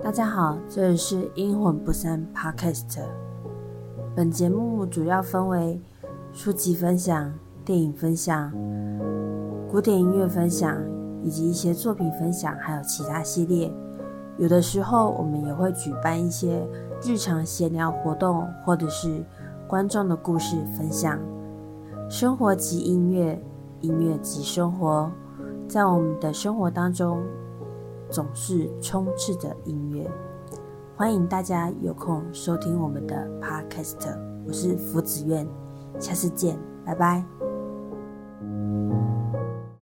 大家好，这里是阴魂不散 Podcast。本节目主要分为书籍分享、电影分享、古典音乐分享，以及一些作品分享，还有其他系列。有的时候，我们也会举办一些日常闲聊活动，或者是观众的故事分享。生活即音乐，音乐即生活，在我们的生活当中。总是充斥着音乐，欢迎大家有空收听我们的 Podcast。我是福子苑，下次见，拜拜。